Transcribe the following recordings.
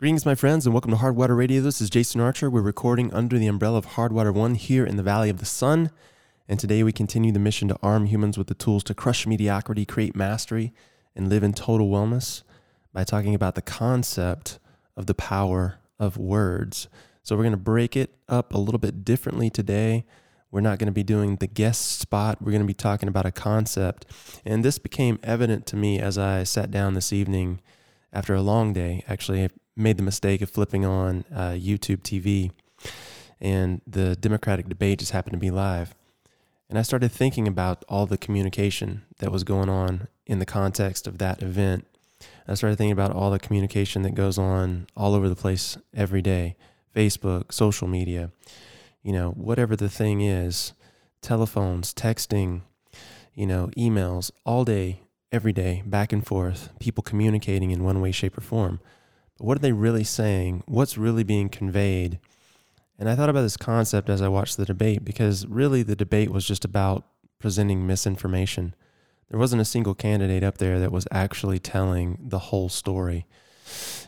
Greetings, my friends, and welcome to Hardwater Radio. This is Jason Archer. We're recording under the umbrella of Hardwater One here in the Valley of the Sun. And today we continue the mission to arm humans with the tools to crush mediocrity, create mastery, and live in total wellness by talking about the concept of the power of words. So we're going to break it up a little bit differently today. We're not going to be doing the guest spot. We're going to be talking about a concept. And this became evident to me as I sat down this evening after a long day. Actually, made the mistake of flipping on uh, YouTube TV, and the Democratic debate just happened to be live. And I started thinking about all the communication that was going on in the context of that event. I started thinking about all the communication that goes on all over the place every day Facebook, social media, you know, whatever the thing is, telephones, texting, you know, emails, all day, every day, back and forth, people communicating in one way, shape, or form. What are they really saying? What's really being conveyed? And I thought about this concept as I watched the debate because really the debate was just about presenting misinformation. There wasn't a single candidate up there that was actually telling the whole story.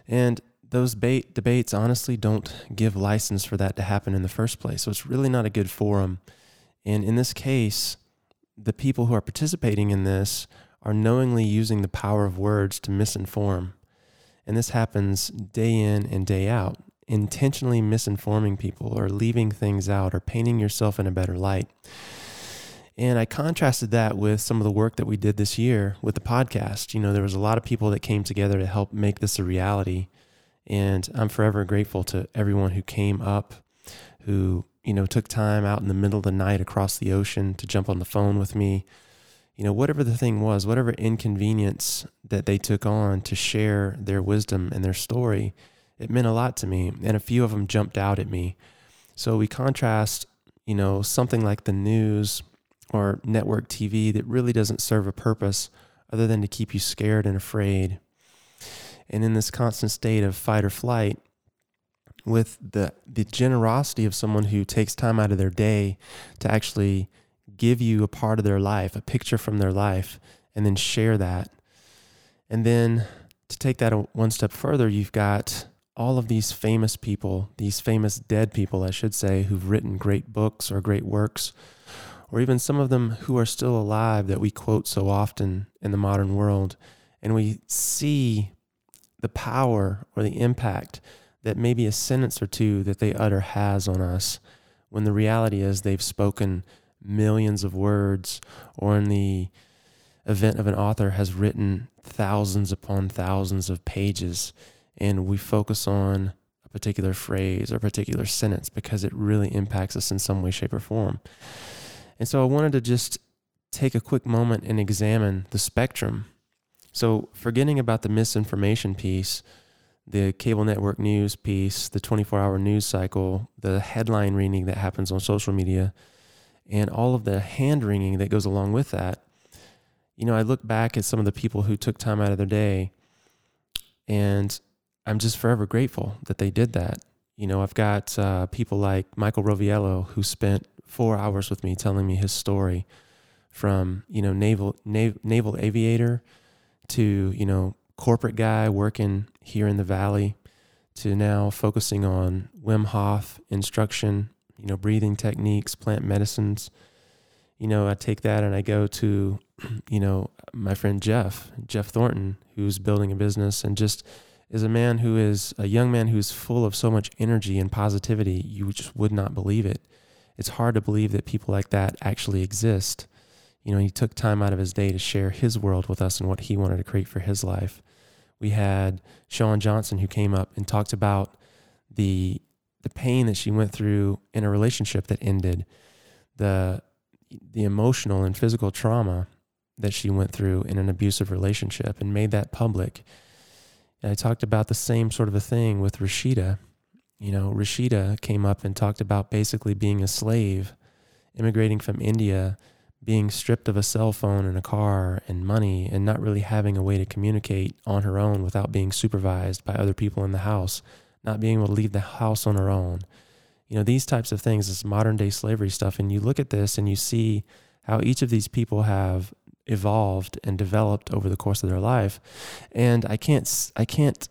And those bait debates honestly don't give license for that to happen in the first place. So it's really not a good forum. And in this case, the people who are participating in this are knowingly using the power of words to misinform. And this happens day in and day out, intentionally misinforming people or leaving things out or painting yourself in a better light. And I contrasted that with some of the work that we did this year with the podcast. You know, there was a lot of people that came together to help make this a reality. And I'm forever grateful to everyone who came up, who, you know, took time out in the middle of the night across the ocean to jump on the phone with me, you know, whatever the thing was, whatever inconvenience that they took on to share their wisdom and their story, it meant a lot to me. And a few of them jumped out at me. So we contrast, you know, something like the news or network TV that really doesn't serve a purpose other than to keep you scared and afraid. And in this constant state of fight or flight, with the the generosity of someone who takes time out of their day to actually give you a part of their life, a picture from their life, and then share that. And then to take that one step further, you've got all of these famous people, these famous dead people, I should say, who've written great books or great works, or even some of them who are still alive that we quote so often in the modern world. And we see the power or the impact that maybe a sentence or two that they utter has on us when the reality is they've spoken millions of words, or in the event of an author has written thousands upon thousands of pages, and we focus on a particular phrase or particular sentence because it really impacts us in some way, shape, or form. And so I wanted to just take a quick moment and examine the spectrum. So, forgetting about the misinformation piece, the cable network news piece, the 24 hour news cycle, the headline reading that happens on social media, and all of the hand wringing that goes along with that. You know, I look back at some of the people who took time out of their day, and I'm just forever grateful that they did that. You know, I've got uh, people like Michael Roviello who spent four hours with me telling me his story from, you know, naval, nav- naval aviator to, you know, corporate guy working here in the valley to now focusing on Wim Hof instruction you know, breathing techniques, plant medicines. You know, I take that and I go to, you know, my friend Jeff, Jeff Thornton, who's building a business and just is a man who is a young man who's full of so much energy and positivity. You just would not believe it. It's hard to believe that people like that actually exist. You know, he took time out of his day to share his world with us and what he wanted to create for his life. We had Sean Johnson who came up and talked about the the pain that she went through in a relationship that ended, the the emotional and physical trauma that she went through in an abusive relationship and made that public. And I talked about the same sort of a thing with Rashida. You know, Rashida came up and talked about basically being a slave, immigrating from India, being stripped of a cell phone and a car and money, and not really having a way to communicate on her own without being supervised by other people in the house not being able to leave the house on her own. You know, these types of things, this modern day slavery stuff. And you look at this and you see how each of these people have evolved and developed over the course of their life. And I can't, I can't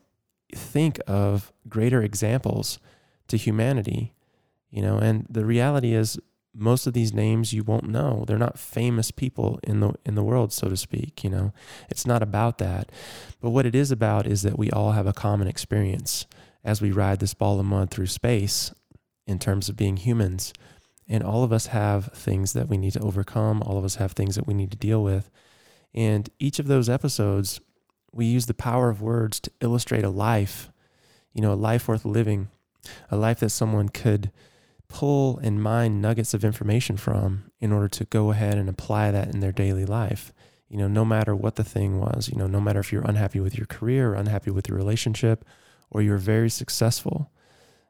think of greater examples to humanity, you know, and the reality is most of these names you won't know. They're not famous people in the in the world, so to speak, you know. It's not about that. But what it is about is that we all have a common experience as we ride this ball of mud through space in terms of being humans. And all of us have things that we need to overcome. All of us have things that we need to deal with. And each of those episodes, we use the power of words to illustrate a life, you know, a life worth living, a life that someone could pull and mine nuggets of information from in order to go ahead and apply that in their daily life. You know, no matter what the thing was, you know, no matter if you're unhappy with your career unhappy with your relationship or you're very successful,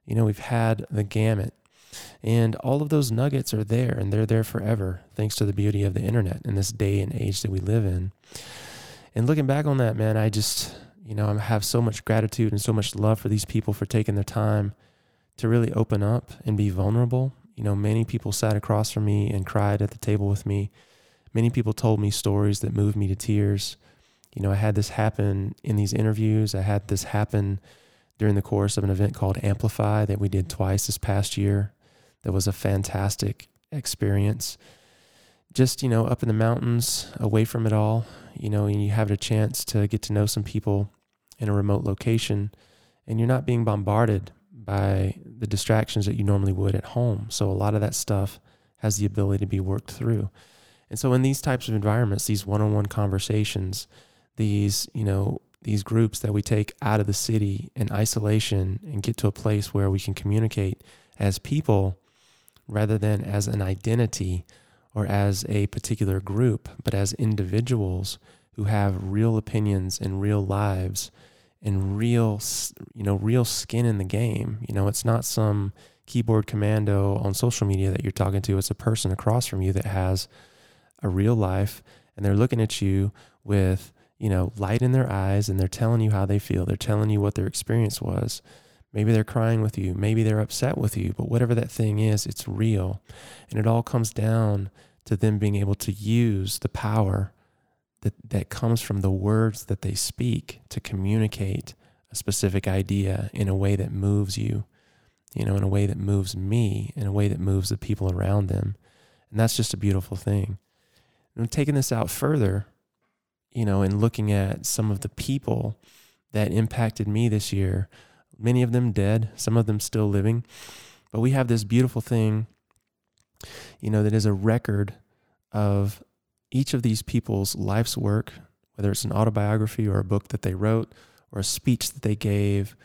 you know, we've had the gamut. And all of those nuggets are there and they're there forever, thanks to the beauty of the internet in this day and age that we live in. And looking back on that, man, I just, you know, I have so much gratitude and so much love for these people for taking their time to really open up and be vulnerable. You know, many people sat across from me and cried at the table with me. Many people told me stories that moved me to tears. You know, I had this happen in these interviews. I had this happen during the course of an event called Amplify that we did twice this past year. That was a fantastic experience. Just, you know, up in the mountains, away from it all, you know, and you have a chance to get to know some people in a remote location and you're not being bombarded by the distractions that you normally would at home. So a lot of that stuff has the ability to be worked through. And so in these types of environments, these one-on-one conversations, these, you know, these groups that we take out of the city in isolation and get to a place where we can communicate as people rather than as an identity or as a particular group, but as individuals who have real opinions and real lives and real, you know, real skin in the game. You know, it's not some keyboard commando on social media that you're talking to. It's a person across from you that has a real life and they're looking at you with you know, light in their eyes and they're telling you how they feel. They're telling you what their experience was. Maybe they're crying with you. Maybe they're upset with you. But whatever that thing is, it's real. And it all comes down to them being able to use the power that, that comes from the words that they speak to communicate a specific idea in a way that moves you, you know, in a way that moves me, in a way that moves the people around them. And that's just a beautiful thing. And taking this out further, you know, and looking at some of the people that impacted me this year, many of them dead, some of them still living. But we have this beautiful thing, you know, that is a record of each of these people's life's work, whether it's an autobiography or a book that they wrote, or a speech that they gave,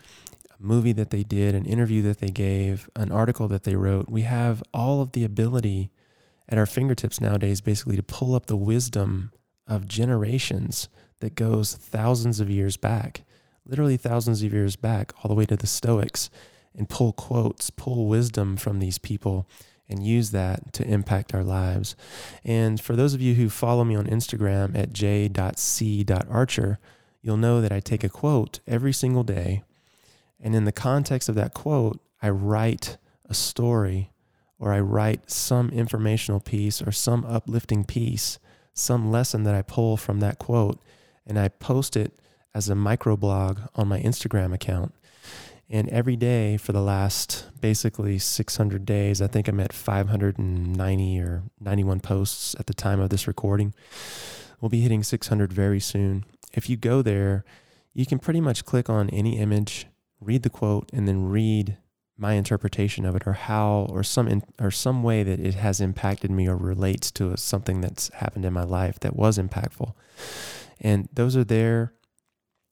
a movie that they did, an interview that they gave, an article that they wrote. We have all of the ability at our fingertips nowadays basically to pull up the wisdom of generations that goes thousands of years back, literally thousands of years back, all the way to the Stoics, and pull quotes, pull wisdom from these people, and use that to impact our lives. And for those of you who follow me on Instagram at j.c.archer, you'll know that I take a quote every single day. And in the context of that quote, I write a story or I write some informational piece or some uplifting piece some lesson that I pull from that quote and I post it as a microblog on my Instagram account. And every day for the last basically 600 days, I think I'm at 590 or 91 posts at the time of this recording. We'll be hitting 600 very soon. If you go there, you can pretty much click on any image, read the quote, and then read my interpretation of it or how or some in, or some way that it has impacted me or relates to something that's happened in my life that was impactful. And those are there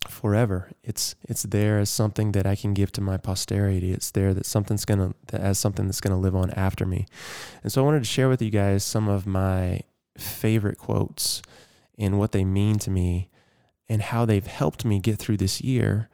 forever. It's it's there as something that I can give to my posterity. It's there that something's going to as something that's going to live on after me. And so I wanted to share with you guys some of my favorite quotes and what they mean to me and how they've helped me get through this year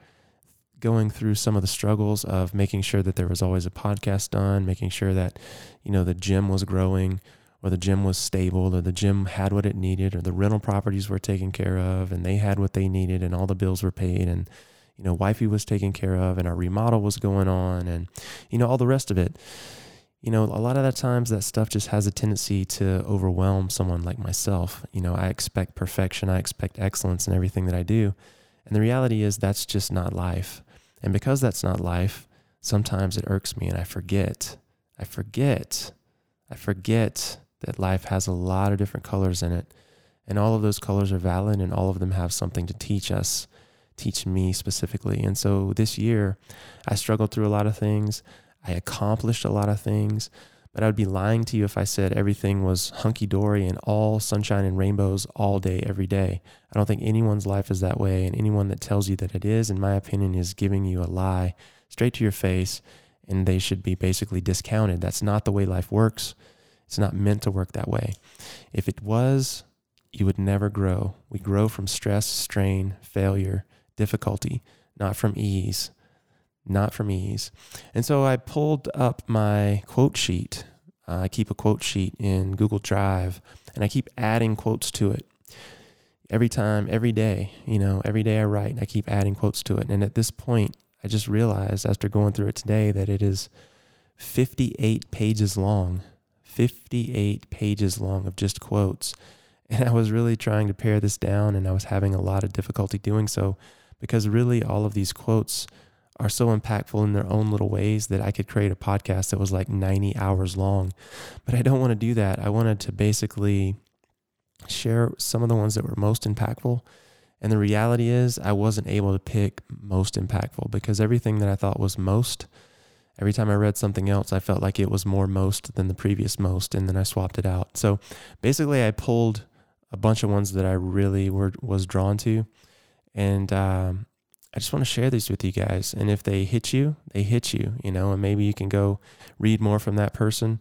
going through some of the struggles of making sure that there was always a podcast done, making sure that, you know, the gym was growing or the gym was stable or the gym had what it needed or the rental properties were taken care of and they had what they needed and all the bills were paid and, you know, wifey was taken care of and our remodel was going on and, you know, all the rest of it. You know, a lot of the times that stuff just has a tendency to overwhelm someone like myself. You know, I expect perfection, I expect excellence in everything that I do. And the reality is that's just not life. And because that's not life, sometimes it irks me and I forget. I forget. I forget that life has a lot of different colors in it. And all of those colors are valid and all of them have something to teach us, teach me specifically. And so this year, I struggled through a lot of things. I accomplished a lot of things, but I would be lying to you if I said everything was hunky dory and all sunshine and rainbows all day, every day. I don't think anyone's life is that way. And anyone that tells you that it is, in my opinion, is giving you a lie straight to your face. And they should be basically discounted. That's not the way life works. It's not meant to work that way. If it was, you would never grow. We grow from stress, strain, failure, difficulty, not from ease not from ease. And so I pulled up my quote sheet. Uh, I keep a quote sheet in Google Drive and I keep adding quotes to it. Every time, every day, you know, every day I write, and I keep adding quotes to it. And at this point, I just realized after going through it today that it is 58 pages long. 58 pages long of just quotes. And I was really trying to pare this down and I was having a lot of difficulty doing so because really all of these quotes are so impactful in their own little ways that I could create a podcast that was like 90 hours long. But I don't want to do that. I wanted to basically share some of the ones that were most impactful. And the reality is, I wasn't able to pick most impactful because everything that I thought was most, every time I read something else, I felt like it was more most than the previous most. And then I swapped it out. So basically, I pulled a bunch of ones that I really were, was drawn to. And um, I just want to share these with you guys. And if they hit you, they hit you, you know, and maybe you can go read more from that person.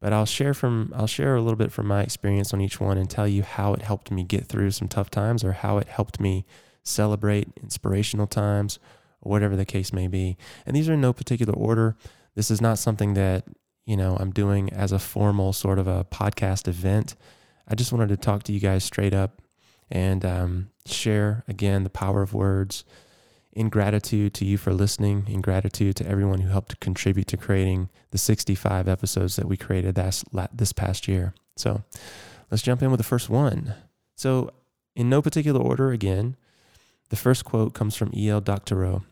But I'll share from I'll share a little bit from my experience on each one and tell you how it helped me get through some tough times or how it helped me celebrate inspirational times or whatever the case may be. And these are in no particular order. This is not something that, you know, I'm doing as a formal sort of a podcast event. I just wanted to talk to you guys straight up and um, share again the power of words in gratitude to you for listening, in gratitude to everyone who helped contribute to creating the 65 episodes that we created this, this past year. So let's jump in with the first one. So, in no particular order, again, the first quote comes from E.L. Doctorow.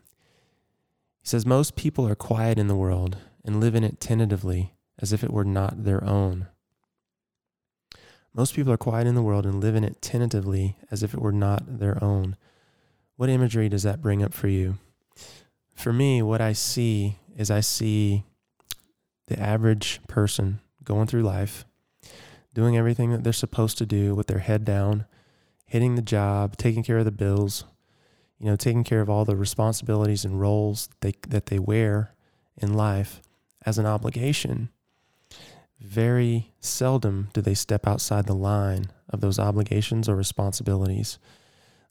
He says, Most people are quiet in the world and live in it tentatively as if it were not their own. Most people are quiet in the world and live in it tentatively as if it were not their own. What imagery does that bring up for you? For me, what I see is I see the average person going through life, doing everything that they're supposed to do with their head down, hitting the job, taking care of the bills, you know, taking care of all the responsibilities and roles they, that they wear in life as an obligation. Very seldom do they step outside the line of those obligations or responsibilities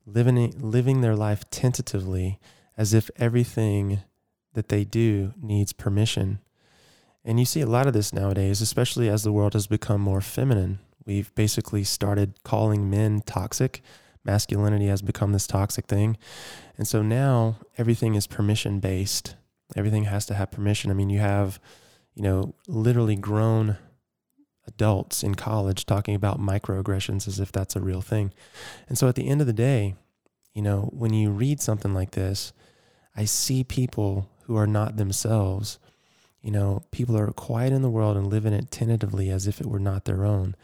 living living their life tentatively as if everything that they do needs permission. And you see a lot of this nowadays, especially as the world has become more feminine. We've basically started calling men toxic. Masculinity has become this toxic thing. And so now everything is permission based. Everything has to have permission. I mean, you have, you know, literally grown adults in college talking about microaggressions as if that's a real thing. And so at the end of the day, you know, when you read something like this, I see people who are not themselves. You know, people are quiet in the world and live in it tentatively as if it were not their own.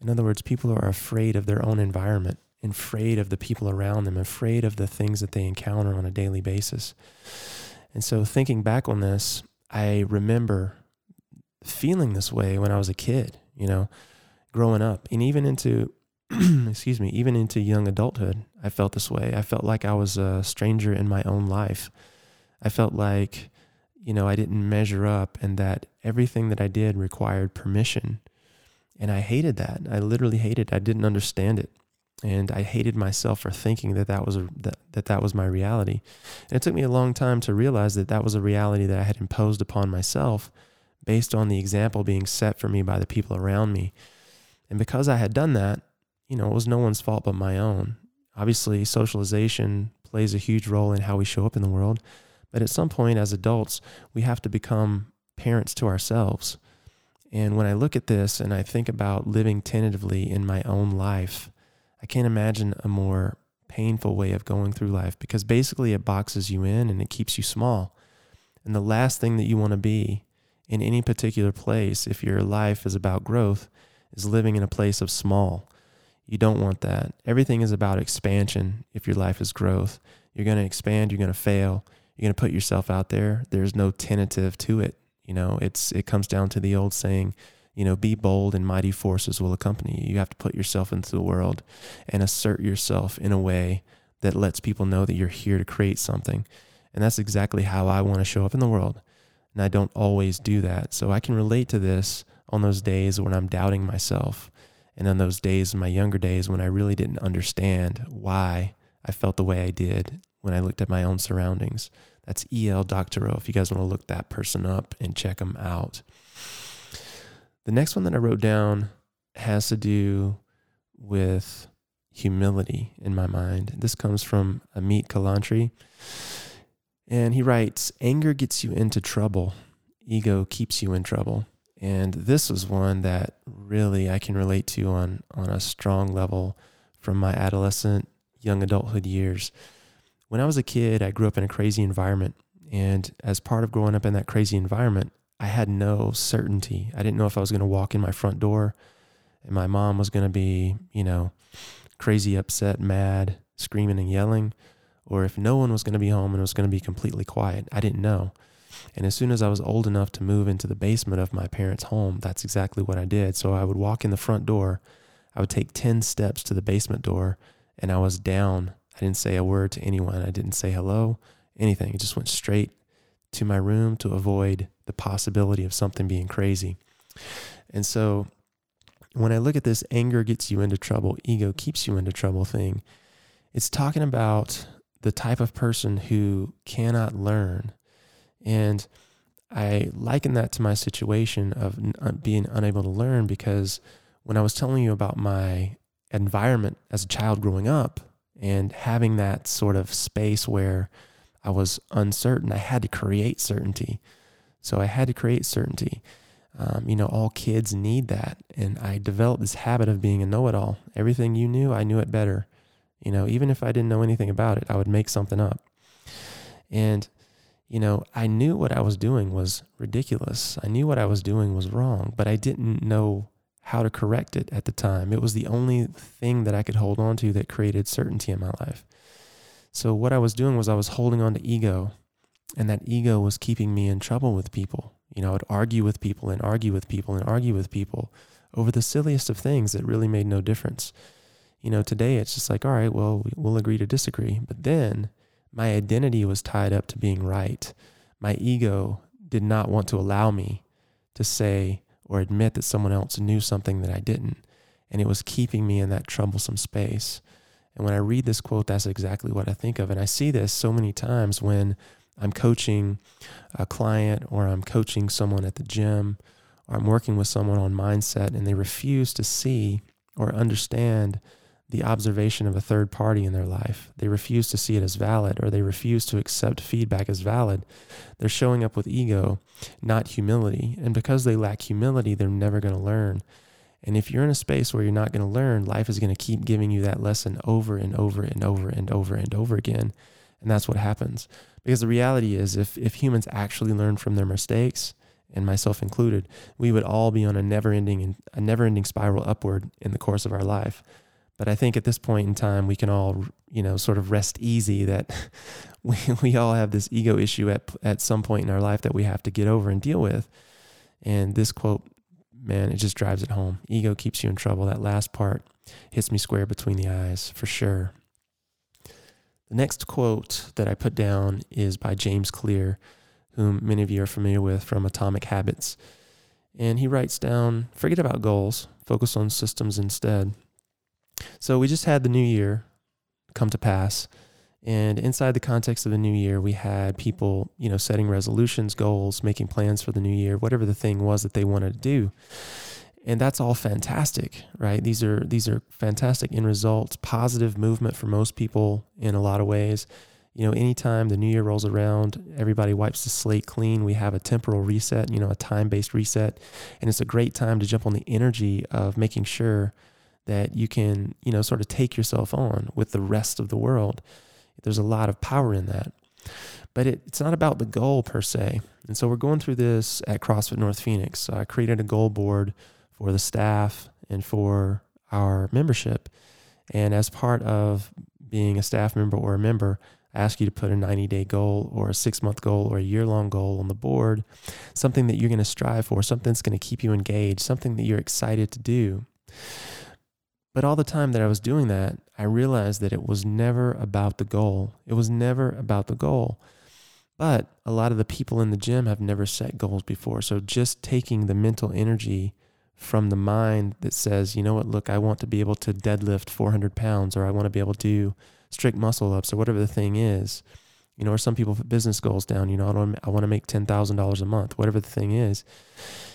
In other words, people are afraid of their own environment, and afraid of the people around them, afraid of the things that they encounter on a daily basis. And so, thinking back on this, I remember feeling this way when I was a kid, you know, growing up and even into, excuse me, even into young adulthood. I felt this way. I felt like I was a stranger in my own life. I felt like, you know, I didn't measure up and that everything that I did required permission. And I hated that. I literally hated it. I didn't understand it. And I hated myself for thinking that that was a, that, that that was my reality. And it took me a long time to realize that that was a reality that I had imposed upon myself based on the example being set for me by the people around me. And because I had done that, you know, it was no one's fault but my own. Obviously, socialization plays a huge role in how we show up in the world. But at some point, as adults, we have to become parents to ourselves. And when I look at this and I think about living tentatively in my own life, I can't imagine a more painful way of going through life because basically it boxes you in and it keeps you small. And the last thing that you want to be in any particular place, if your life is about growth, is living in a place of small. You don't want that. Everything is about expansion if your life is growth. You're going to expand, you're going to fail, you're going to put yourself out there. There's no tentative to it. You know, it's it comes down to the old saying, you know, be bold and mighty forces will accompany you. You have to put yourself into the world and assert yourself in a way that lets people know that you're here to create something. And that's exactly how I want to show up in the world. And I don't always do that. So I can relate to this on those days when I'm doubting myself and on those days in my younger days when I really didn't understand why I felt the way I did when I looked at my own surroundings. That's E.L. Doctorow if you guys want to look that person up and check them out. The next one that I wrote down has to do with humility in my mind. This comes from Amit Kalantri. And he writes Anger gets you into trouble, ego keeps you in trouble. And this was one that really I can relate to on, on a strong level from my adolescent, young adulthood years. When I was a kid, I grew up in a crazy environment. And as part of growing up in that crazy environment, I had no certainty. I didn't know if I was going to walk in my front door and my mom was going to be, you know, crazy upset, mad, screaming and yelling, or if no one was going to be home and it was going to be completely quiet. I didn't know. And as soon as I was old enough to move into the basement of my parents' home, that's exactly what I did. So I would walk in the front door, I would take 10 steps to the basement door, and I was down. I didn't say a word to anyone. I didn't say hello, anything. It just went straight to my room to avoid the possibility of something being crazy. And so when I look at this anger gets you into trouble, ego keeps you into trouble thing, it's talking about the type of person who cannot learn. And I liken that to my situation of uh, being unable to learn because when I was telling you about my environment as a child growing up and having that sort of space where I was uncertain, I had to create certainty. So I had to create certainty. Um, you know, all kids need that. And I developed this habit of being a know it all. Everything you knew, I knew it better. You know, even if I didn't know anything about it, I would make something up. And, you know, I knew what I was doing was ridiculous. I knew what I was doing was wrong, but I didn't know how to correct it at the time. It was the only thing that I could hold on to that created certainty in my life. So what I was doing was I was holding on to ego, and that ego was keeping me in trouble with people. You know, I'd argue with people and argue with people and argue with people over the silliest of things that really made no difference you know, today it's just like, all right, well, we'll agree to disagree. But then my identity was tied up to being right. My ego did not want to allow me to say or admit that someone else knew something that I didn't. And it was keeping me in that troublesome space. And when I read this quote, that's exactly what I think of. And I see this so many times when I'm coaching a client or I'm coaching someone at the gym or I'm working with someone on mindset and they refuse to see or understand the observation of a third party in their life. They refuse to see it as valid or they refuse to accept feedback as valid. They're showing up with ego, not humility. And because they lack humility, they're never going to learn. And if you're in a space where you're not going to learn, life is going to keep giving you that lesson over and over and over and over and over again. And that's what happens. Because the reality is, if, if humans actually learn from their mistakes, and myself included, we would all be on a never ending a never ending spiral upward in the course of our life. But I think at this point in time, we can all, you know, sort of rest easy that we, we all have this ego issue at, at some point in our life that we have to get over and deal with. And this quote, man, it just drives it home. Ego keeps you in trouble. That last part hits me square between the eyes for sure. The next quote that I put down is by James Clear, whom many of you are familiar with from Atomic Habits. And he writes down forget about goals, focus on systems instead. So we just had the new year come to pass. And inside the context of the new year, we had people, you know, setting resolutions, goals, making plans for the new year, whatever the thing was that they wanted to do. And that's all fantastic, right? These are these are fantastic end results, positive movement for most people in a lot of ways. You know, anytime the new year rolls around, everybody wipes the slate clean. We have a temporal reset, you know, a time-based reset, and it's a great time to jump on the energy of making sure that you can, you know, sort of take yourself on with the rest of the world. There's a lot of power in that. But it, it's not about the goal per se. And so we're going through this at CrossFit North Phoenix. So I created a goal board for the staff and for our membership. And as part of being a staff member or a member, I ask you to put a 90 day goal or a six month goal or a year long goal on the board, something that you're going to strive for, something that's going to keep you engaged, something that you're excited to do. But all the time that I was doing that, I realized that it was never about the goal. It was never about the goal. But a lot of the people in the gym have never set goals before. So just taking the mental energy from the mind that says, you know what, look, I want to be able to deadlift 400 pounds, or I want to be able to do strict muscle ups, or whatever the thing is. You know, or some people put business goals down. You know, I, don't, I want to make ten thousand dollars a month, whatever the thing is.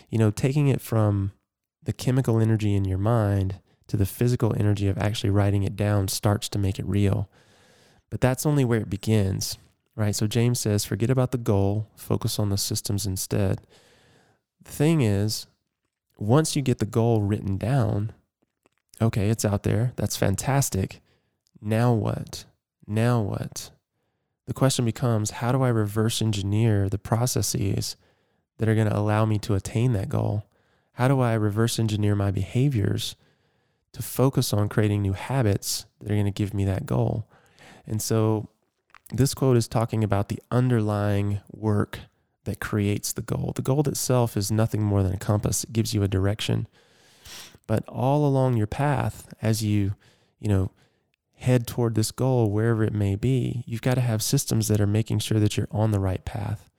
You know, taking it from the chemical energy in your mind to the physical energy of actually writing it down starts to make it real. But that's only where it begins, right? So James says, forget about the goal, focus on the systems instead. The thing is, once you get the goal written down, okay, it's out there. That's fantastic. Now what? Now what? The question becomes how do I reverse engineer the processes that are going to allow me to attain that goal? How do I reverse engineer my behaviors to focus on creating new habits that are going to give me that goal? And so this quote is talking about the underlying work that creates the goal. The goal itself is nothing more than a compass. It gives you a direction. But all along your path, as you, you know, head toward this goal, wherever it may be, you've got to have systems that are making sure that you're on the right path.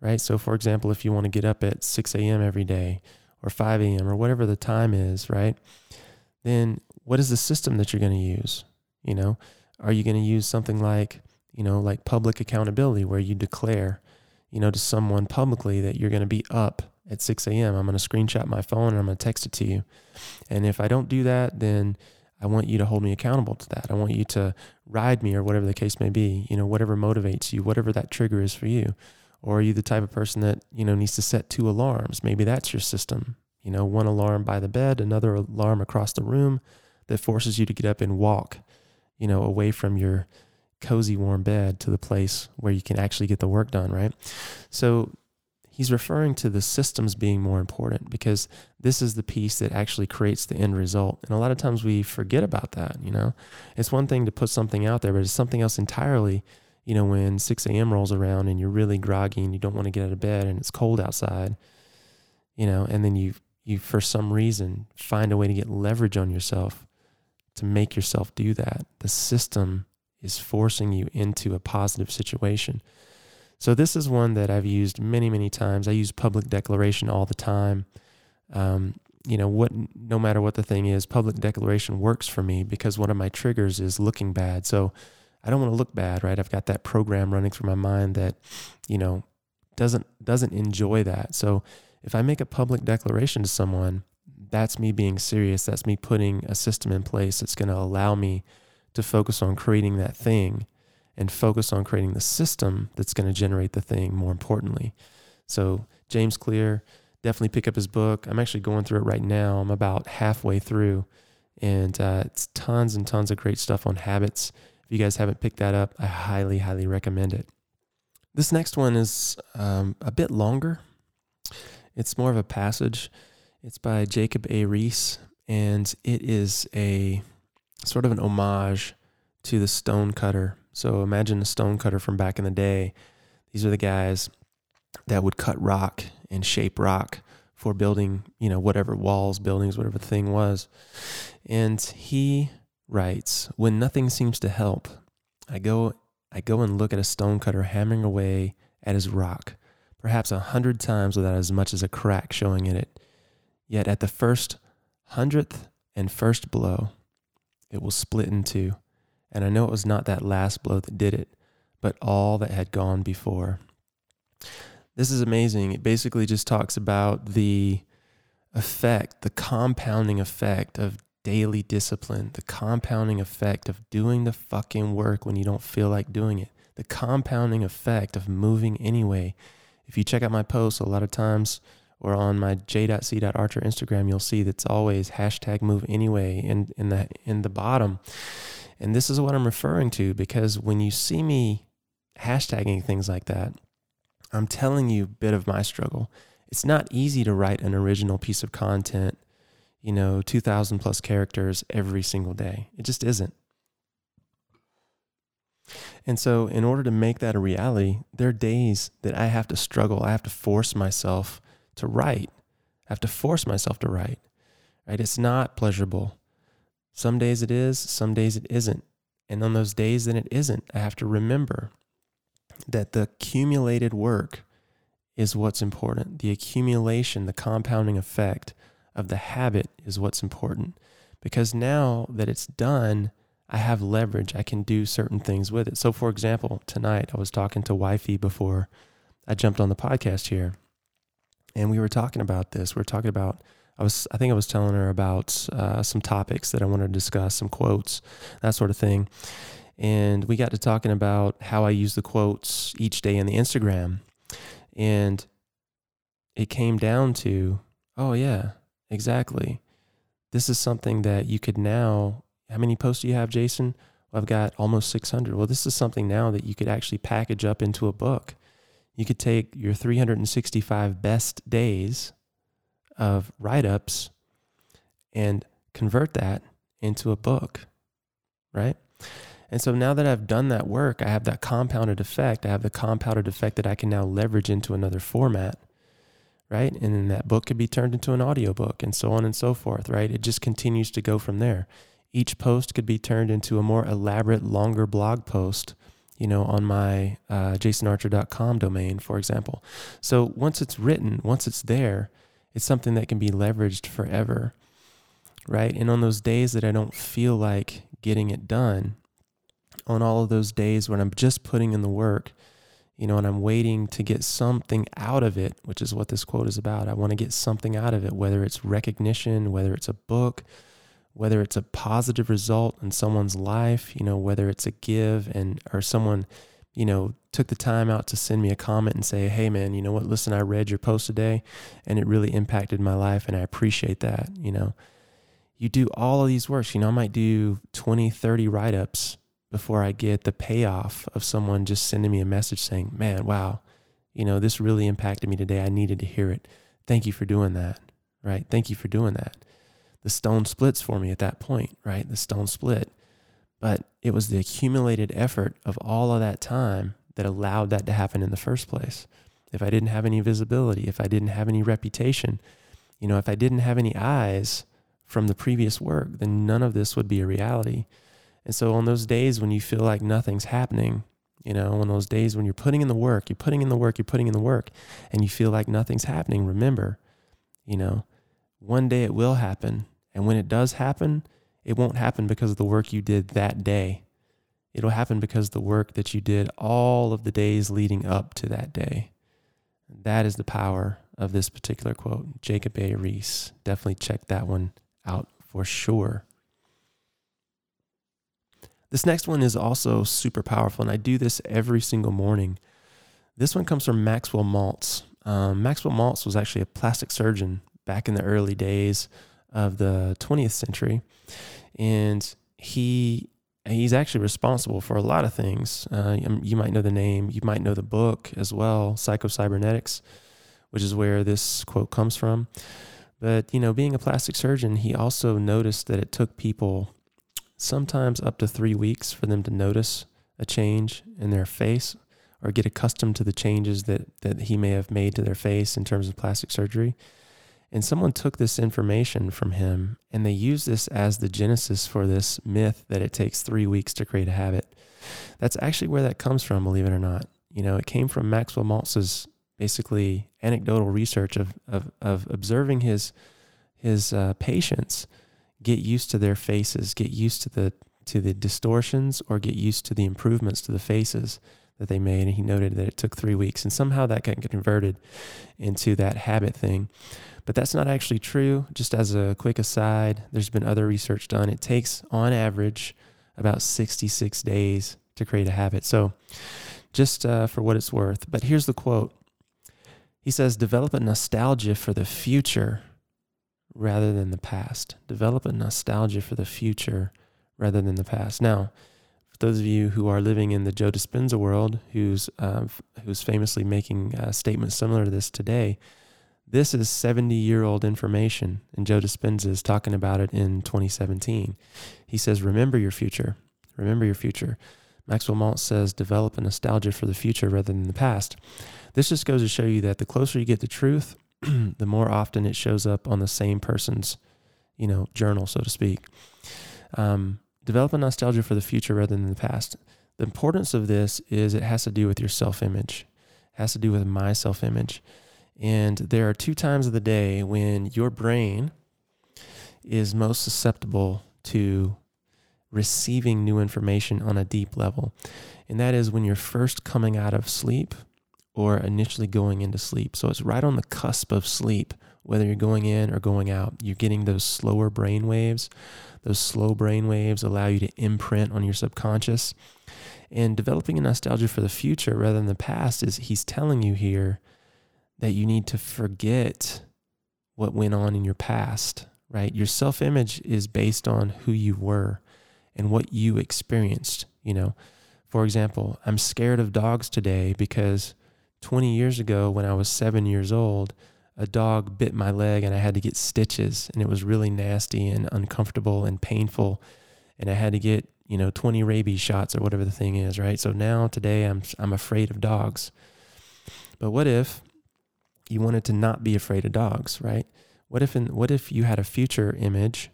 Right. So for example, if you want to get up at 6 a.m. every day or 5 a.m. or whatever the time is, right? Then what is the system that you're going to use? You know, are you going to use something like, you know, like public accountability where you declare, you know, to someone publicly that you're going to be up at 6 a.m. I'm going to screenshot my phone and I'm going to text it to you. And if I don't do that, then I want you to hold me accountable to that. I want you to ride me or whatever the case may be, you know, whatever motivates you, whatever that trigger is for you. Or are you the type of person that, you know, needs to set two alarms? Maybe that's your system. You know, one alarm by the bed, another alarm across the room that forces you to get up and walk, you know, away from your cozy, warm bed to the place where you can actually get the work done, right? So he's referring to the systems being more important because this is the piece that actually creates the end result. And a lot of times we forget about that, you know? It's one thing to put something out there, but it's something else entirely, you know, when 6 a.m. rolls around and you're really groggy and you don't want to get out of bed and it's cold outside, you know, and then you, you for some reason find a way to get leverage on yourself to make yourself do that. The system is forcing you into a positive situation. So this is one that I've used many, many times. I use public declaration all the time. Um, you know what? No matter what the thing is, public declaration works for me because one of my triggers is looking bad. So I don't want to look bad, right? I've got that program running through my mind that, you know, doesn't doesn't enjoy that. So if I make a public declaration to someone, that's me being serious. That's me putting a system in place that's going to allow me to focus on creating that thing and focus on creating the system that's going to generate the thing more importantly. So, James Clear, definitely pick up his book. I'm actually going through it right now. I'm about halfway through, and uh, it's tons and tons of great stuff on habits. If you guys haven't picked that up, I highly, highly recommend it. This next one is um, a bit longer. It's more of a passage. It's by Jacob A. Riis, and it is a sort of an homage to the stone cutter. So imagine a stone cutter from back in the day. These are the guys that would cut rock and shape rock for building, you know, whatever walls, buildings, whatever the thing was. And he writes, "When nothing seems to help, I go I go and look at a stone cutter hammering away at his rock, perhaps a hundred times without as much as a crack showing in it. Yet at the first hundredth and first blow, it will split in two. And I know it was not that last blow that did it, but all that had gone before. This is amazing. It basically just talks about the effect, the compounding effect of daily discipline, the compounding effect of doing the fucking work when you don't feel like doing it, the compounding effect of moving anyway. If you check out my posts, a lot of times, or on my j.c.archer Instagram, you'll see that's always hashtag move anyway in, in the in the bottom. And this is what I'm referring to because when you see me hashtagging things like that, I'm telling you a bit of my struggle. It's not easy to write an original piece of content, you know, 2,000 plus characters every single day. It just isn't. And so, in order to make that a reality, there are days that I have to struggle. I have to force myself to write. I have to force myself to write. Right? It's not pleasurable. Some days it is, some days it isn't. And on those days that it isn't, I have to remember that the accumulated work is what's important. The accumulation, the compounding effect of the habit is what's important. Because now that it's done, I have leverage. I can do certain things with it. So, for example, tonight I was talking to Wifey before I jumped on the podcast here and we were talking about this. We are talking about I was I think I was telling her about uh, some topics that I wanted to discuss, some quotes, that sort of thing. And we got to talking about how I use the quotes each day in the Instagram. And it came down to, oh yeah, exactly. This is something that you could now how many posts do you have, Jason? Well, I've got almost 600. Well, this is something now that you could actually package up into a book you could take your 365 best days of write ups and convert that into a book, right? And so now that I've done that work, I have that compounded effect. I have the compounded effect that I can now leverage into another format, right? And then that book could be turned into an audiobook and so on and so forth, right? It just continues to go from there. Each post could be turned into a more elaborate, longer blog post you know, on my uh, jasonarcher.com domain, for example. So once it's written, once it's there, it's something that can be leveraged forever, right? And on those days that I don't feel like getting it done, on all of those days when I'm just putting in the work, you know, and I'm waiting to get something out of it, which is what this quote is about. I want to get something out of it, whether it's recognition, whether it's a book, whether it's a positive result in someone's life, you know, whether it's a give and or someone, you know, took the time out to send me a comment and say, "Hey man, you know what? Listen, I read your post today and it really impacted my life and I appreciate that." You know, you do all of these works. You know, I might do 20, 30 write-ups before I get the payoff of someone just sending me a message saying, "Man, wow, you know, this really impacted me today. I needed to hear it. Thank you for doing that." Right? Thank you for doing that the stone splits for me at that point, right? The stone split. But it was the accumulated effort of all of that time that allowed that to happen in the first place. If I didn't have any visibility, if I didn't have any reputation, you know, if I didn't have any eyes from the previous work, then none of this would be a reality. And so on those days when you feel like nothing's happening, you know, on those days when you're putting in the work, you're putting in the work, you're putting in the work, and you feel like nothing's happening, remember, you know, one day it will happen and when it does happen, it won't happen because of the work you did that day. It'll happen because the work that you did all of the days leading up to that day. That is the power of this particular quote. Jacob A. Riis. Definitely check that one out for sure. This next one is also super powerful, and I do this every single morning. This one comes from Maxwell Maltz. Um, Maxwell Maltz was actually a plastic surgeon back in the early days of the 20th century. And he he's actually responsible for a lot of things. Uh, you might know the name, you might know the book as well, Psychocybernetics, which is where this quote comes from. But, you know, being a plastic surgeon, he also noticed that it took people sometimes up to three weeks for them to notice a change in their face or get accustomed to the changes that, that he may have made to their face in terms of plastic surgery. And someone took this information from him and they used this as the genesis for this myth that it takes three weeks to create a habit. That's actually where that comes from, believe it or not. You know, it came from Maxwell Maltz's basically anecdotal research of, of, of observing his, his uh, patients get used to their faces, get used to the, to the distortions or get used to the improvements to the faces that they made. And he noted that it took three weeks and somehow that got converted into that habit thing. But that's not actually true. Just as a quick aside, there's been other research done. It takes, on average, about 66 days to create a habit. So, just uh, for what it's worth. But here's the quote He says, develop a nostalgia for the future rather than the past. Develop a nostalgia for the future rather than the past. Now, for those of you who are living in the Joe Dispenza world, who's uh, who's famously making a statement similar to this today, this is 70 year old information, and Joe Dispenza is talking about it in 2017. He says, Remember your future. Remember your future. Maxwell Maltz says, Develop a nostalgia for the future rather than the past. This just goes to show you that the closer you get to truth, the more often it shows up on the same person's, you know, journal, so to speak. Um, develop a nostalgia for the future rather than the past. The importance of this is it has to do with your self image, has to do with my self image. And there are two times of the day when your brain is most susceptible to receiving new information on a deep level. And that is when you're first coming out of sleep or initially going into sleep. So it's right on the cusp of sleep, whether you're going in or going out. You're getting those slower brain waves. Those slow brain waves allow you to imprint on your subconscious. And developing a nostalgia for the future rather than the past is he's telling you here that you need to forget what went on in your past, right? Your self image is based on who you were and what you experienced, you know. For example, I'm scared of dogs today because 20 years ago, when I was seven years old, a dog bit my leg and I had to get stitches, and it was really nasty and uncomfortable and painful. And I had to get, you know, 20 rabies shots or whatever the thing is, right? So now today I'm I'm afraid of dogs. But what if you wanted to not be afraid of dogs, right? What if in, what if you had a future image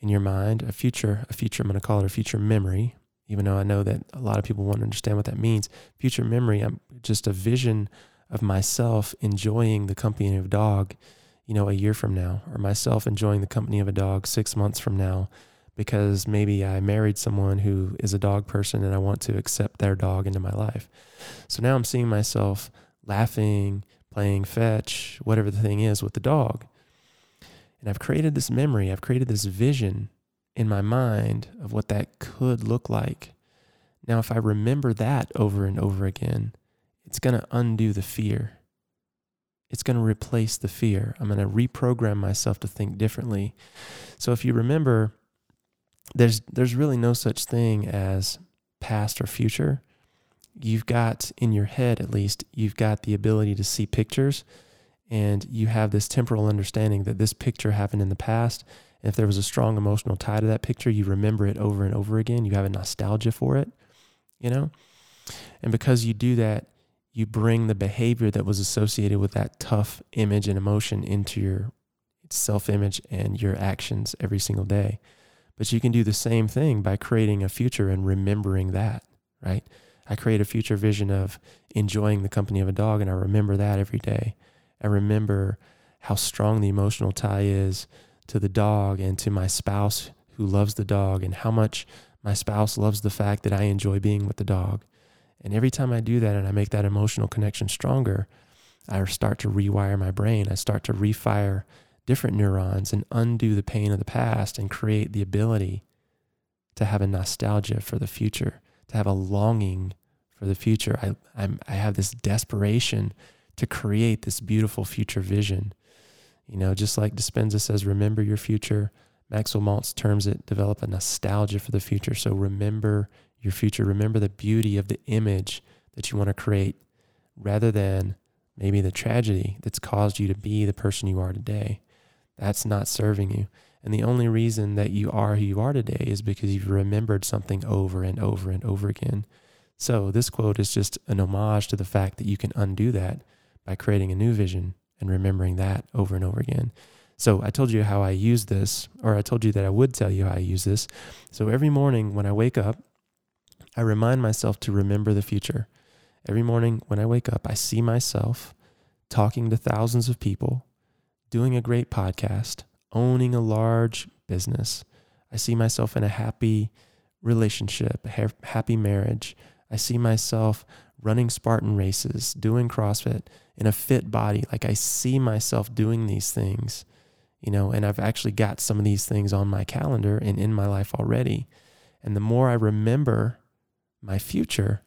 in your mind, a future a future I'm going to call it a future memory, even though I know that a lot of people won't understand what that means. Future memory, I'm just a vision of myself enjoying the company of a dog, you know, a year from now, or myself enjoying the company of a dog six months from now, because maybe I married someone who is a dog person and I want to accept their dog into my life. So now I'm seeing myself laughing, playing fetch, whatever the thing is with the dog. And I've created this memory, I've created this vision in my mind of what that could look like. Now, if I remember that over and over again, it's going to undo the fear. It's going to replace the fear. I'm going to reprogram myself to think differently. So if you remember, there's there's really no such thing as past or future. You've got in your head at least, you've got the ability to see pictures and you have this temporal understanding that this picture happened in the past And if there was a strong emotional tie to that picture, you remember it over and over again. You have a nostalgia for it, you know? And because you do that, you bring the behavior that was associated with that tough image and emotion into your self image and your actions every single day. But you can do the same thing by creating a future and remembering that, right? I create a future vision of enjoying the company of a dog, and I remember that every day. I remember how strong the emotional tie is to the dog and to my spouse who loves the dog and how much my spouse loves the fact that I enjoy being with the dog. And every time I do that and I make that emotional connection stronger, I start to rewire my brain. I start to refire different neurons and undo the pain of the past and create the ability to have a nostalgia for the future, to have a longing for the future. I, I'm, I have this desperation to create this beautiful future vision. You know, just like Dispenza says, remember your future. Maxwell Maltz terms it develop a nostalgia for the future. So remember your future. Remember the beauty of the image that you want to create rather than maybe the tragedy that's caused you to be the person you are today. That's not serving you. And the only reason that you are who you are today is because you've remembered something over and over and over again. So this quote is just an homage to the fact that you can undo that by creating a new vision and remembering that over and over again. So I told you how I use this, or I told you that I would tell you how I use this. So every morning when I wake up, I remind myself to remember the future. Every morning when I wake up, I see myself talking to thousands of people, doing a great podcast, owning a large business. I see myself in a happy relationship, a happy marriage. I see myself running Spartan races, doing CrossFit in a fit body. Like I see myself doing these things, you know, and I've actually got some of these things on my calendar and in my life already. And the more I remember my future,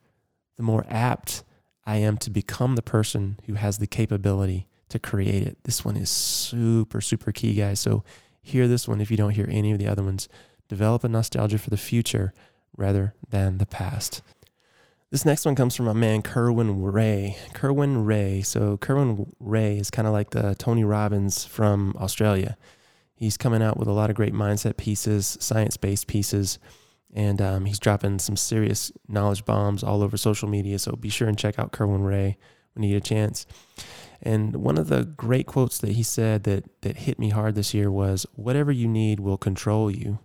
the more apt I am to become the person who has the capability to create it. This one is super, super key, guys. So hear this one if you don't hear any of the other ones. Develop a nostalgia for the future rather than the past. This next one comes from a man, Kerwin Rae. Kerwin Rae. So Kerwin Rae is kind of like the Tony Robbins from Australia. He's coming out with a lot of great mindset pieces, science based pieces, and um, he's dropping some serious knowledge bombs all over social media. So be sure and check out Kerwin Rae when you get a chance. And one of the great quotes that he said that that hit me hard this year was whatever you need will control you.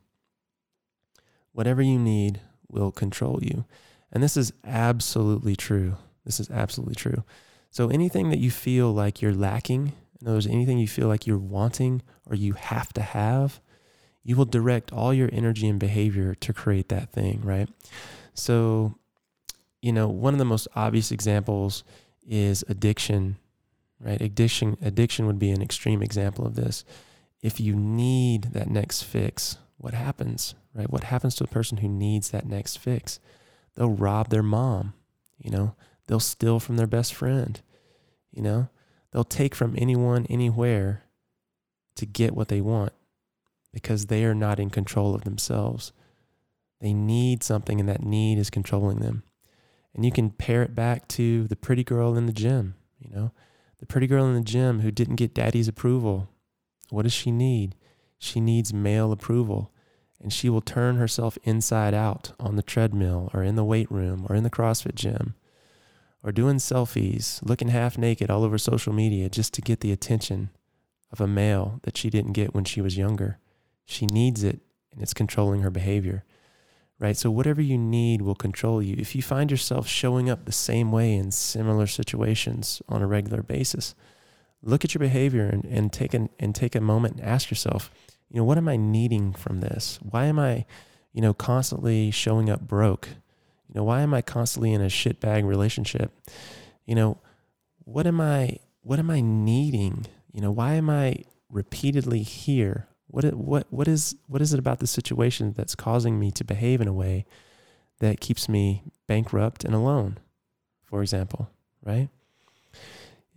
Whatever you need will control you. And this is absolutely true. This is absolutely true. So anything that you feel like you're lacking, in other words, anything you feel like you're wanting or you have to have, you will direct all your energy and behavior to create that thing, right? So, you know, one of the most obvious examples is addiction right? Addiction, addiction would be an extreme example of this. If you need that next fix, what happens, right? What happens to a person who needs that next fix? They'll rob their mom, you know, they'll steal from their best friend, you know, they'll take from anyone, anywhere to get what they want because they are not in control of themselves. They need something, and that need is controlling them. And you can pair it back to the pretty girl in the gym, you know the pretty girl in the gym who didn't get daddy's approval. What does she need? She needs male approval. And she will turn herself inside out on the treadmill or in the weight room or in the CrossFit gym or doing selfies, looking half naked all over social media just to get the attention of a male that she didn't get when she was younger. She needs it and it's controlling her behavior right? So whatever you need will control you. If you find yourself showing up the same way in similar situations on a regular basis, look at your behavior and, and take an, and take a moment and ask yourself, you know, what am I needing from this? Why am I, you know, constantly showing up broke? You know, why am I constantly in a shitbag relationship? You know, what am I what am I needing? You know, why am I repeatedly here what what what is what is it about the situation that's causing me to behave in a way that keeps me bankrupt and alone? For example, right?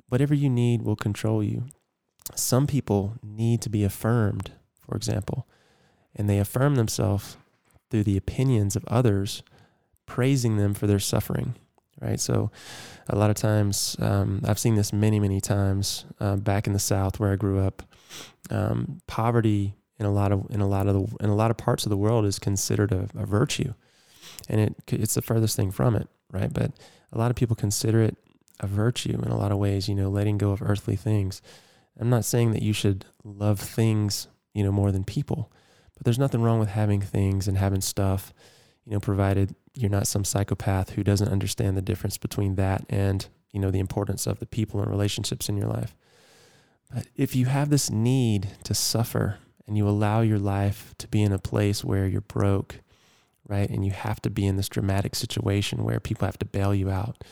Whatever you need will control you. Some people need to be affirmed, for example, and they affirm themselves through the opinions of others, praising them for their suffering right? So, a lot of times, um, I've seen this many, many times uh, back in the South where I grew up. Um, poverty in a lot of in a lot of the in a lot of parts of the world is considered a, a virtue, and it it's the furthest thing from it, right? But a lot of people consider it a virtue in a lot of ways. You know, letting go of earthly things. I'm not saying that you should love things, you know, more than people, but there's nothing wrong with having things and having stuff, you know, provided you're not some psychopath who doesn't understand the difference between that and, you know, the importance of the people and relationships in your life. But if you have this need to suffer and you allow your life to be in a place where you're broke, right? And you have to be in this dramatic situation where people have to bail you out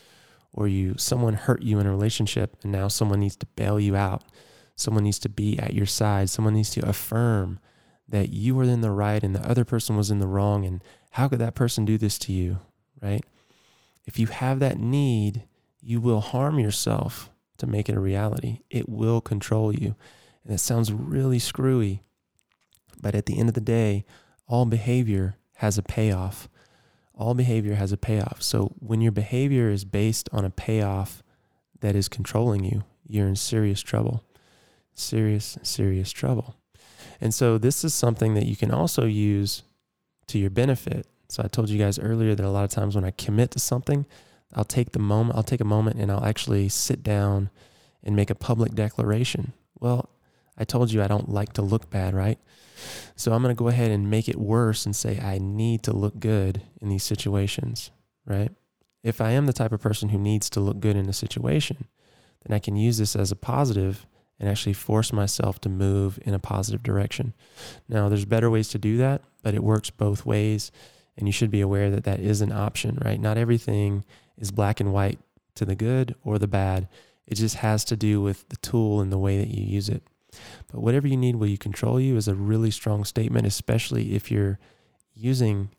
or you someone hurt you in a relationship and now someone needs to bail you out. Someone needs to be at your side. Someone needs to affirm that you were in the right and the other person was in the wrong and how could that person do this to you, right? If you have that need, you will harm yourself to make it a reality. It will control you. And it sounds really screwy, but at the end of the day, all behavior has a payoff. All behavior has a payoff. So when your behavior is based on a payoff that is controlling you, you're in serious trouble. Serious, serious trouble. And so this is something that you can also use to your benefit. So I told you guys earlier that a lot of times when I commit to something, I'll take the moment, I'll take a moment and I'll actually sit down and make a public declaration. Well, I told you I don't like to look bad, right? So I'm going to go ahead and make it worse and say I need to look good in these situations, right? If I am the type of person who needs to look good in a situation, then I can use this as a positive and actually force myself to move in a positive direction. Now, there's better ways to do that, but it works both ways. And you should be aware that that is an option, right? Not everything is black and white to the good or the bad. It just has to do with the tool and the way that you use it. But whatever you need will you control you is a really strong statement, especially if you're using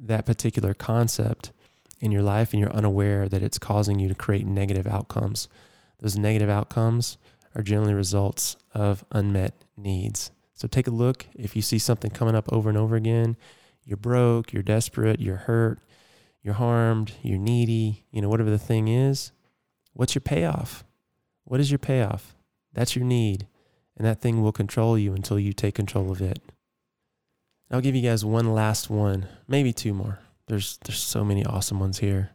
that particular concept in your life and you're unaware that it's causing you to create negative outcomes. Those negative outcomes are generally results of unmet needs. So take a look. If you see something coming up over and over again, you're broke, you're desperate, you're hurt, you're harmed, you're needy, you know, whatever the thing is, what's your payoff? What is your payoff? That's your need. And that thing will control you until you take control of it. I'll give you guys one last one, maybe two more. There's there's so many awesome ones here.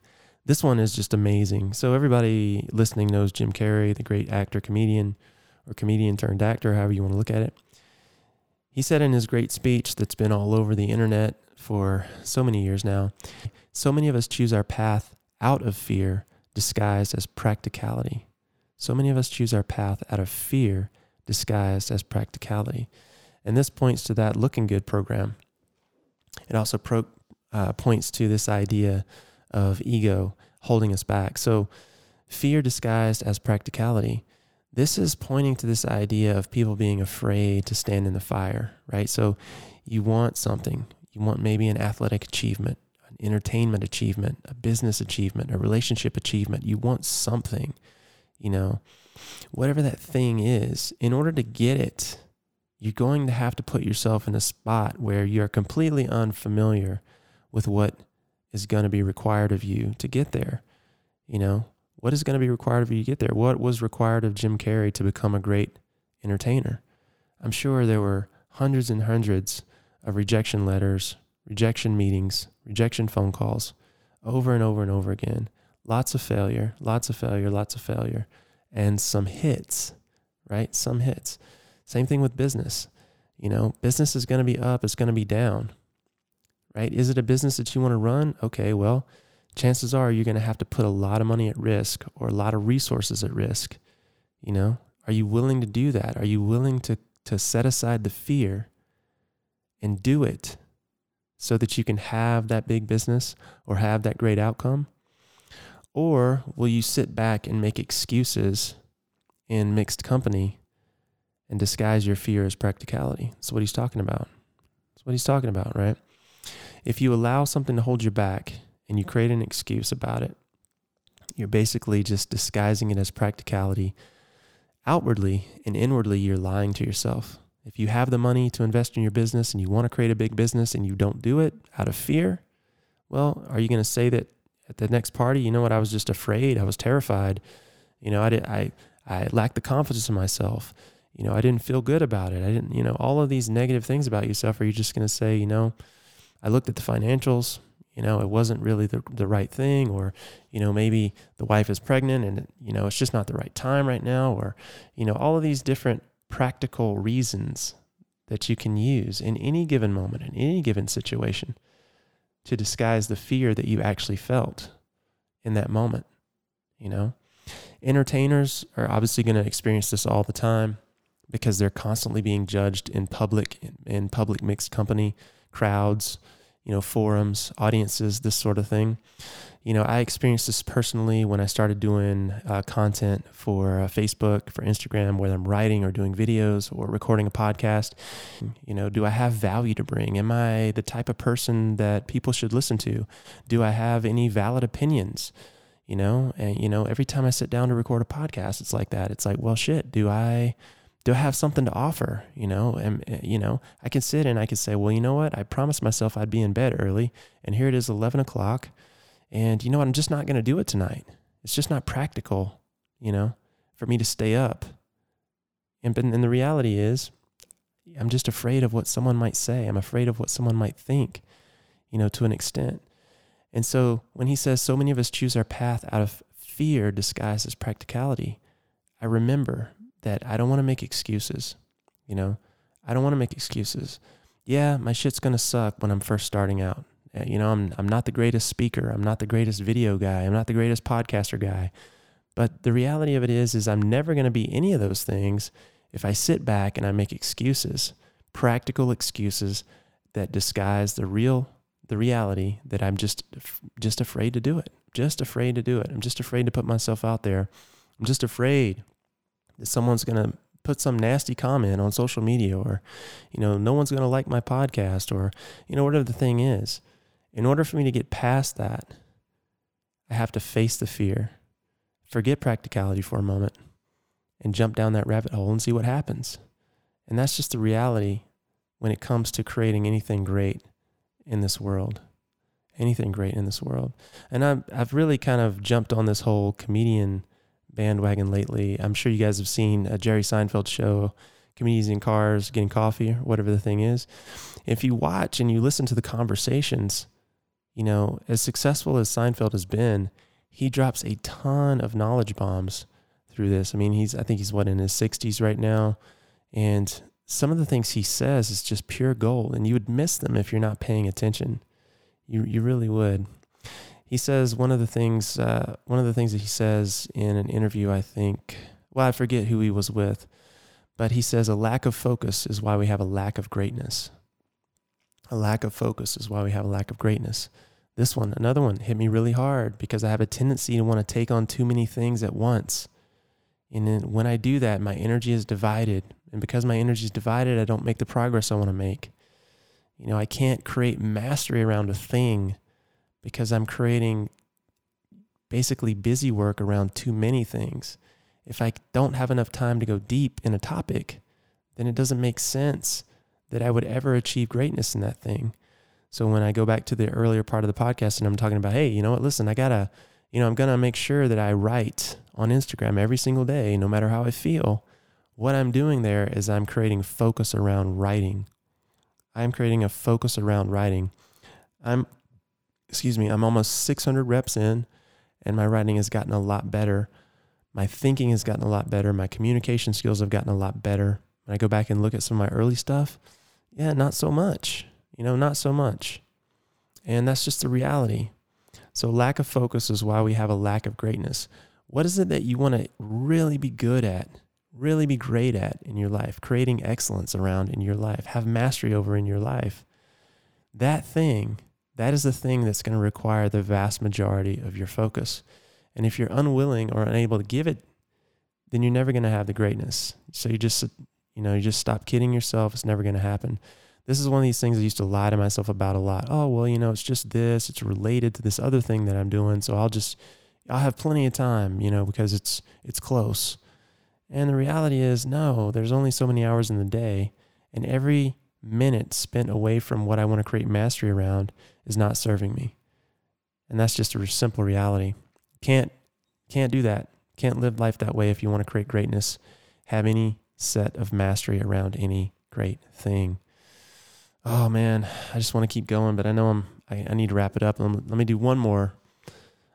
This one is just amazing. So everybody listening knows Jim Carrey, the great actor, comedian, or comedian turned actor, however you want to look at it. He said in his great speech that's been all over the internet for so many years now, so many of us choose our path out of fear disguised as practicality. So many of us choose our path out of fear disguised as practicality. And this points to that looking good program. It also pro, uh, points to this idea of ego holding us back. So, fear disguised as practicality. This is pointing to this idea of people being afraid to stand in the fire, right? So, you want something, you want maybe an athletic achievement, entertainment achievement, a business achievement, a relationship achievement. You want something, you know, whatever that thing is. In order to get it, you're going to have to put yourself in a spot where you're completely unfamiliar with what is going to be required of you to get there. You know, what is going to be required of you to get there? What was required of Jim Carrey to become a great entertainer? I'm sure there were hundreds and hundreds of rejection letters, rejection meetings, rejection phone calls over and over and over again. Lots of failure, lots of failure, lots of failure, and some hits, right? Some hits. Same thing with business. You know, business is going to be up, it's going to be down, right? Is it a business that you want to run? Okay, well, chances are you're going to have to put a lot of money at risk or a lot of resources at risk. You know, are you willing to do that? Are you willing to, to set aside the fear and do it so that you can have that big business or have that great outcome? Or will you sit back and make excuses in mixed company and disguise your fear as practicality. That's what he's talking about. That's what he's talking about, right? If you allow something to hold you back and you create an excuse about it, you're basically just disguising it as practicality. Outwardly and inwardly, you're lying to yourself. If you have the money to invest in your business and you want to create a big business and you don't do it out of fear, well, are you going to say that at the next party, you know what, I was just afraid, I was terrified, you know, I did, I I lacked the confidence in myself. You know, I didn't feel good about it. I didn't, you know, all of these negative things about yourself. Are you just going to say, you know, I looked at the financials, you know, it wasn't really the, the right thing, or, you know, maybe the wife is pregnant and, you know, it's just not the right time right now, or, you know, all of these different practical reasons that you can use in any given moment, in any given situation to disguise the fear that you actually felt in that moment, you know? Entertainers are obviously going to experience this all the time because they're constantly being judged in public in public mixed company crowds you know forums audiences this sort of thing. You know i experienced this personally when i started doing uh, content for uh, facebook for instagram whether i'm writing or doing videos or recording a podcast. You know do i have value to bring? Am i the type of person that people should listen to? Do i have any valid opinions? You know and you know every time i sit down to record a podcast it's like that. It's like well shit do i do I have something to offer? You know, and eh, you know, I can sit and I can say, well, you know what? I promised myself I'd be in bed early, and here it is, eleven o'clock, and you know what? I'm just not going to do it tonight. It's just not practical, you know, for me to stay up. And and the reality is, I'm just afraid of what someone might say. I'm afraid of what someone might think, you know, to an extent. And so when he says so many of us choose our path out of fear disguised as practicality, I remember that I don't want to make excuses. You know, I don't want to make excuses. Yeah, my shit's going to suck when I'm first starting out. Uh, you know, I'm, I'm not the greatest speaker. I'm not the greatest video guy. I'm not the greatest podcaster guy. But the reality of it is, is I'm never going to be any of those things if I sit back and I make excuses, practical excuses that disguise the real, the reality that I'm just, just afraid to do it. Just afraid to do it. I'm just afraid to put myself out there. I'm just afraid someone's going to put some nasty comment on social media or you know no one's going to like my podcast or you know whatever the thing is in order for me to get past that I have to face the fear, forget practicality for a moment, and jump down that rabbit hole and see what happens. And that's just the reality when it comes to creating anything great in this world. Anything great in this world. And I've, I've really kind of jumped on this whole comedian bandwagon lately. I'm sure you guys have seen a Jerry Seinfeld show, Comedians in Cars Getting Coffee, whatever the thing is. If you watch and you listen to the conversations, you know, as successful as Seinfeld has been, he drops a ton of knowledge bombs through this. I mean, he's I think he's what in his 60s right now, and some of the things he says is just pure gold, and you would miss them if you're not paying attention. You you really would. He says one of the things uh, one of the things that he says in an interview. I think well I forget who he was with, but he says a lack of focus is why we have a lack of greatness. A lack of focus is why we have a lack of greatness. This one, another one, hit me really hard because I have a tendency to want to take on too many things at once. And then when I do that, my energy is divided. And because my energy is divided, I don't make the progress I want to make. You know, I can't create mastery around a thing because I'm creating basically busy work around too many things. If I don't have enough time to go deep in a topic, then it doesn't make sense that I would ever achieve greatness in that thing. So when I go back to the earlier part of the podcast and I'm talking about, hey, you know what, listen, I gotta, you know, I'm gonna make sure that I write on Instagram every single day, no matter how I feel. What I'm doing there is I'm creating focus around writing. I'm creating a focus around writing. I'm, excuse me, I'm almost 600 reps in and my writing has gotten a lot better. My thinking has gotten a lot better. My communication skills have gotten a lot better. When I go back and look at some of my early stuff, yeah, not so much. You know, not so much. And that's just the reality. So, lack of focus is why we have a lack of greatness. What is it that you want to really be good at, really be great at in your life, creating excellence around in your life, have mastery over in your life? That thing, that is the thing that's going to require the vast majority of your focus. And if you're unwilling or unable to give it, then you're never going to have the greatness. So you just you know, you just stop kidding yourself. It's never going to happen. This is one of these things I used to lie to myself about a lot. Oh, well, you know, it's just this. It's related to this other thing that I'm doing. So I'll just, I'll have plenty of time, you know, because it's, it's close. And the reality is, no, there's only so many hours in the day. And every minute spent away from what I want to create mastery around is not serving me. And that's just a simple reality. Can't, can't do that. Can't live life that way if you want to create greatness. Have any set of mastery around any great thing. Oh man, I just want to keep going, but I know I'm I, I need to wrap it up. Let me do one more.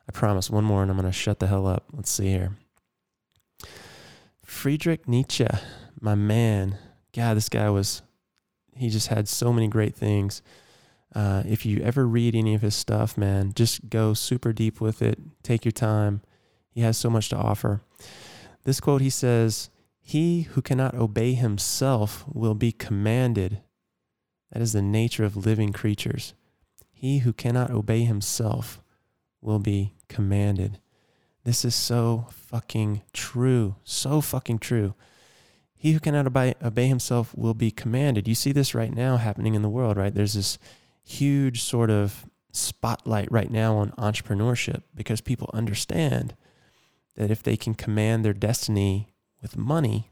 I promise one more and I'm to shut the hell up. Let's see here. Friedrich Nietzsche, my man. God, this guy was he just had so many great things. Uh, if you ever read any of his stuff, man, just go super deep with it. Take your time. He has so much to offer. This quote he says, he who cannot obey himself will be commanded. That is the nature of living creatures. He who cannot obey himself will be commanded. This is so fucking true. So fucking true. He who cannot obey, obey himself will be commanded. You see this right now happening in the world, right? There's this huge sort of spotlight right now on entrepreneurship because people understand that if they can command their destiny with money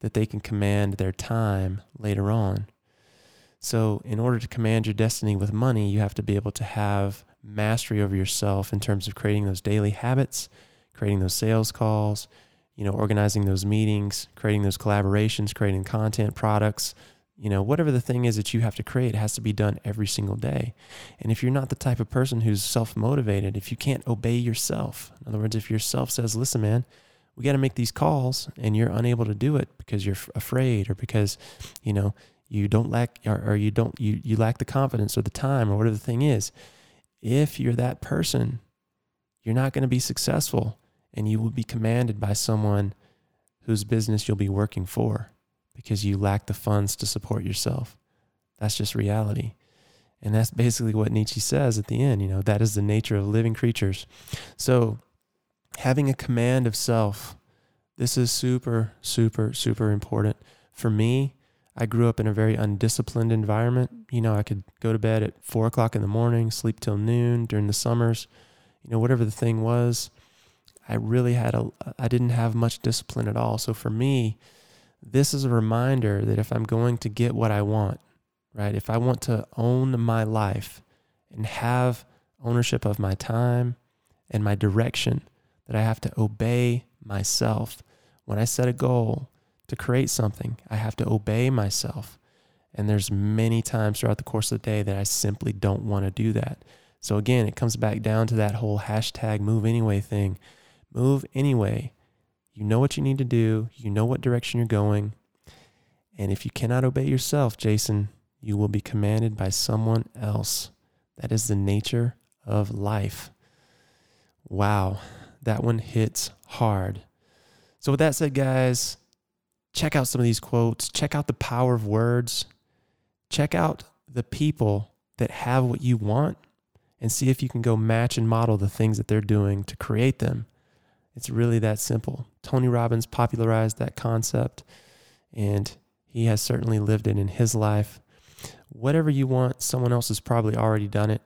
that they can command their time later on. So, in order to command your destiny with money, you have to be able to have mastery over yourself in terms of creating those daily habits, creating those sales calls, you know, organizing those meetings, creating those collaborations, creating content products, you know, whatever the thing is that you have to create has to be done every single day. And if you're not the type of person who's self motivated, if you can't obey yourself, in other words, if yourself says, listen, man, we got to make these calls and you're unable to do it because you're afraid or because you know you don't lack or, or, you don't you you lack the confidence or the time or whatever the thing is if you're that person you're not going to be successful and you will be commanded by someone whose business you'll be working for because you lack the funds to support yourself that's just reality and that's basically what Nietzsche says at the end you know that is the nature of living creatures so having a command of self. This is super, super, super important. For me, I grew up in a very undisciplined environment. You know, I could go to bed at four o'clock in the morning, sleep till noon during the summers. you know, whatever the thing was, I really had a, I didn't have much discipline at all. So for me, this is a reminder that if I'm going to get what I want, right? If I want to own my life and have ownership of my time and my direction, that I have to obey myself. When I set a goal to create something, I have to obey myself. And there's many times throughout the course of the day that I simply don't want to do that. So again, it comes back down to that whole hashtag move anyway thing. Move anyway. You know what you need to do, you know what direction you're going. And if you cannot obey yourself, Jason, you will be commanded by someone else. That is the nature of life. Wow, that one hits hard. So, with that said, guys, check out some of these quotes, check out the power of words, check out the people that have what you want, and see if you can go match and model the things that they're doing to create them. It's really that simple. Tony Robbins popularized that concept, and he has certainly lived it in his life. Whatever you want, someone else has probably already done it.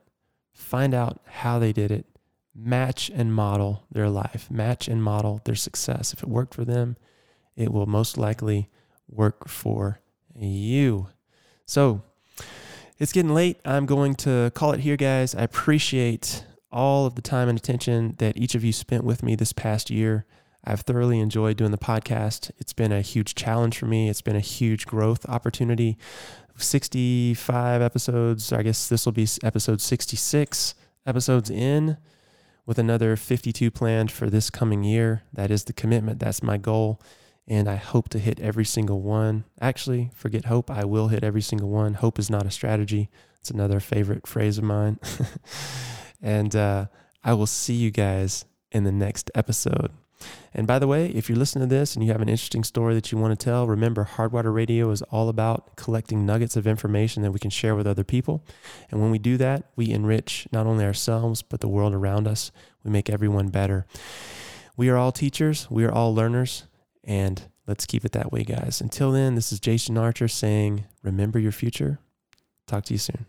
Find out how they did it, match and model their life, match and model their success. If it worked for them, it will most likely work for you. So it's getting late. I'm going to call it here, guys. I appreciate all of the time and attention that each of you spent with me this past year. I've thoroughly enjoyed doing the podcast. It's been a huge challenge for me. It's been a huge growth opportunity. 65 episodes. I guess this will be episode 66 episodes in with another 52 planned for this coming year. That is the commitment. That's my goal. And I hope to hit every single one. Actually, forget hope. I will hit every single one. Hope is not a strategy. It's another favorite phrase of mine. and uh, I will see you guys in the next episode. And by the way, if you're listening to this and you have an interesting story that you want to tell, remember Hardwater Radio is all about collecting nuggets of information that we can share with other people. And when we do that, we enrich not only ourselves, but the world around us. We make everyone better. We are all teachers, we are all learners, and let's keep it that way, guys. Until then, this is Jason Archer saying, Remember your future. Talk to you soon.